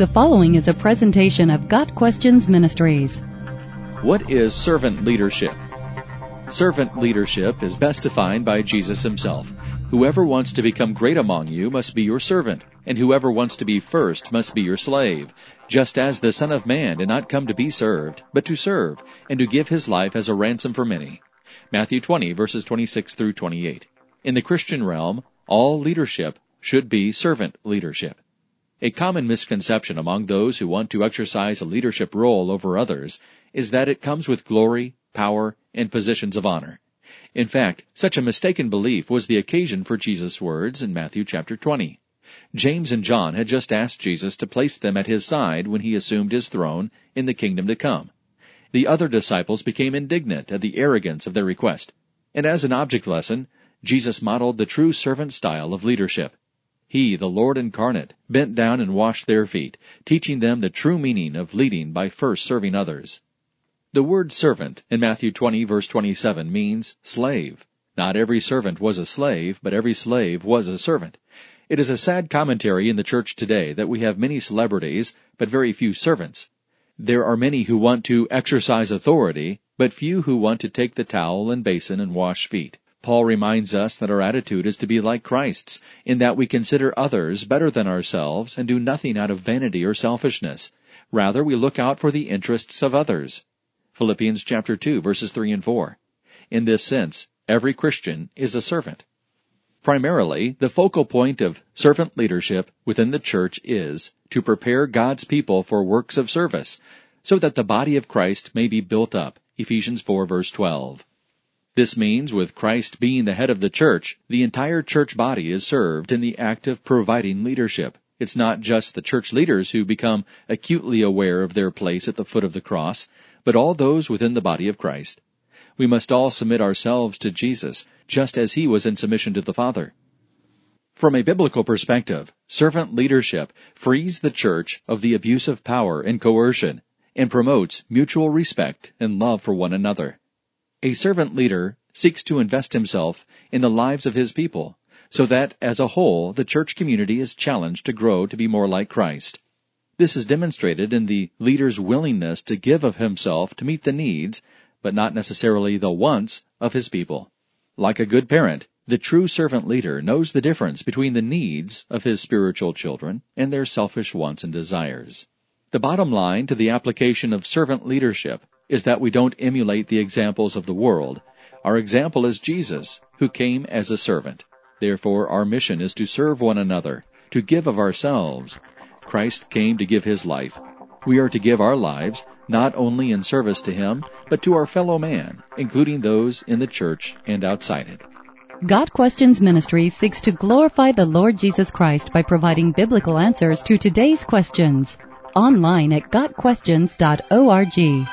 The following is a presentation of Got Questions Ministries. What is servant leadership? Servant leadership is best defined by Jesus himself. Whoever wants to become great among you must be your servant, and whoever wants to be first must be your slave, just as the Son of Man did not come to be served, but to serve, and to give his life as a ransom for many. Matthew 20 verses 26 through 28. In the Christian realm, all leadership should be servant leadership. A common misconception among those who want to exercise a leadership role over others is that it comes with glory, power, and positions of honor. In fact, such a mistaken belief was the occasion for Jesus' words in Matthew chapter 20. James and John had just asked Jesus to place them at his side when he assumed his throne in the kingdom to come. The other disciples became indignant at the arrogance of their request, and as an object lesson, Jesus modeled the true servant style of leadership. He, the Lord incarnate, bent down and washed their feet, teaching them the true meaning of leading by first serving others. The word servant in Matthew 20 verse 27 means slave. Not every servant was a slave, but every slave was a servant. It is a sad commentary in the church today that we have many celebrities, but very few servants. There are many who want to exercise authority, but few who want to take the towel and basin and wash feet. Paul reminds us that our attitude is to be like Christ's, in that we consider others better than ourselves and do nothing out of vanity or selfishness. Rather, we look out for the interests of others. Philippians chapter 2 verses 3 and 4. In this sense, every Christian is a servant. Primarily, the focal point of servant leadership within the church is to prepare God's people for works of service, so that the body of Christ may be built up. Ephesians 4 verse 12. This means, with Christ being the head of the church, the entire church body is served in the act of providing leadership. It's not just the church leaders who become acutely aware of their place at the foot of the cross, but all those within the body of Christ. We must all submit ourselves to Jesus, just as he was in submission to the Father. From a biblical perspective, servant leadership frees the church of the abuse of power and coercion and promotes mutual respect and love for one another. A servant leader seeks to invest himself in the lives of his people, so that as a whole the church community is challenged to grow to be more like Christ. This is demonstrated in the leader's willingness to give of himself to meet the needs, but not necessarily the wants, of his people. Like a good parent, the true servant leader knows the difference between the needs of his spiritual children and their selfish wants and desires. The bottom line to the application of servant leadership is that we don't emulate the examples of the world. Our example is Jesus, who came as a servant. Therefore, our mission is to serve one another, to give of ourselves. Christ came to give his life. We are to give our lives, not only in service to him, but to our fellow man, including those in the church and outside it. Got Questions Ministry seeks to glorify the Lord Jesus Christ by providing biblical answers to today's questions. Online at GotQuestions.org.